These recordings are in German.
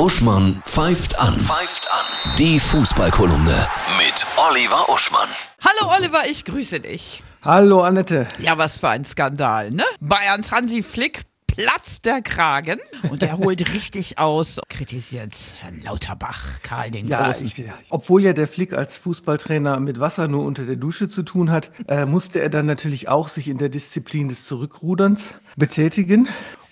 Uschmann pfeift an. Pfeift an. Die Fußballkolumne mit Oliver Uschmann. Hallo Oliver, ich grüße dich. Hallo Annette. Ja, was für ein Skandal, ne? Bayerns Hansi Flick platzt der Kragen und er holt richtig aus, kritisiert Herrn Lauterbach, Karl den Ja, Großen. ich, obwohl ja der Flick als Fußballtrainer mit Wasser nur unter der Dusche zu tun hat, äh, musste er dann natürlich auch sich in der Disziplin des Zurückruderns betätigen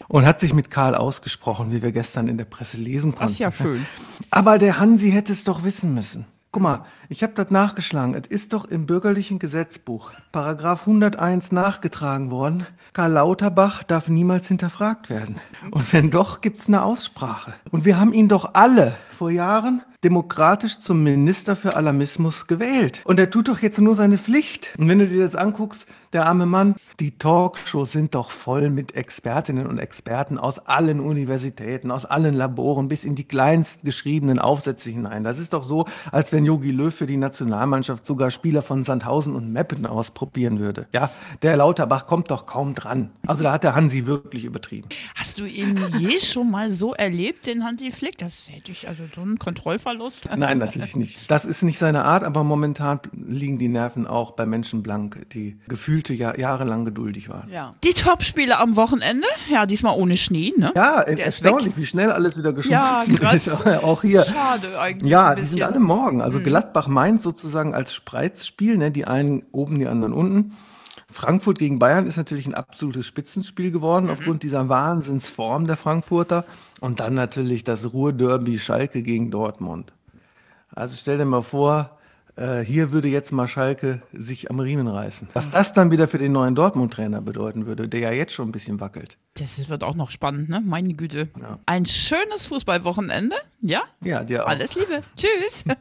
und hat sich mit Karl ausgesprochen, wie wir gestern in der Presse lesen konnten. Das ist ja schön. Aber der Hansi hätte es doch wissen müssen. Guck mal, ich habe das nachgeschlagen. Es ist doch im bürgerlichen Gesetzbuch, Paragraph 101 nachgetragen worden. Karl Lauterbach darf niemals hinterfragt werden. Und wenn doch, gibt's eine Aussprache. Und wir haben ihn doch alle vor Jahren demokratisch zum Minister für Alarmismus gewählt. Und er tut doch jetzt nur seine Pflicht. Und wenn du dir das anguckst, der arme Mann, die Talkshows sind doch voll mit Expertinnen und Experten aus allen Universitäten, aus allen Laboren bis in die kleinst geschriebenen Aufsätze hinein. Das ist doch so, als wenn Jogi Löw für die Nationalmannschaft sogar Spieler von Sandhausen und Meppen ausprobieren würde. Ja, der Lauterbach kommt doch kaum dran. Also da hat der Hansi wirklich übertrieben. Hast du ihn je schon mal so erlebt, den Hansi Flick? Das hätte ich, also so einen Kontrollverlust. Nein, natürlich nicht. Das ist nicht seine Art, aber momentan liegen die Nerven auch bei Menschen blank, die gefühlte Jahr, jahrelang geduldig waren. Ja. Die Topspiele am Wochenende, ja, diesmal ohne Schnee, ne? Ja, Der erstaunlich, wie schnell alles wieder Ja, geschmolzen krass. ist. Auch hier. Schade eigentlich. Ja, die sind alle morgen. Also Gladbach-Mainz sozusagen als Spreizspiel, ne? die einen oben, die anderen unten. Frankfurt gegen Bayern ist natürlich ein absolutes Spitzenspiel geworden Mhm. aufgrund dieser Wahnsinnsform der Frankfurter. Und dann natürlich das Ruhrderby Schalke gegen Dortmund. Also stell dir mal vor, äh, hier würde jetzt mal Schalke sich am Riemen reißen. Was das dann wieder für den neuen Dortmund-Trainer bedeuten würde, der ja jetzt schon ein bisschen wackelt. Das wird auch noch spannend, ne? Meine Güte. Ein schönes Fußballwochenende, ja? Ja, dir auch. Alles Liebe. Tschüss.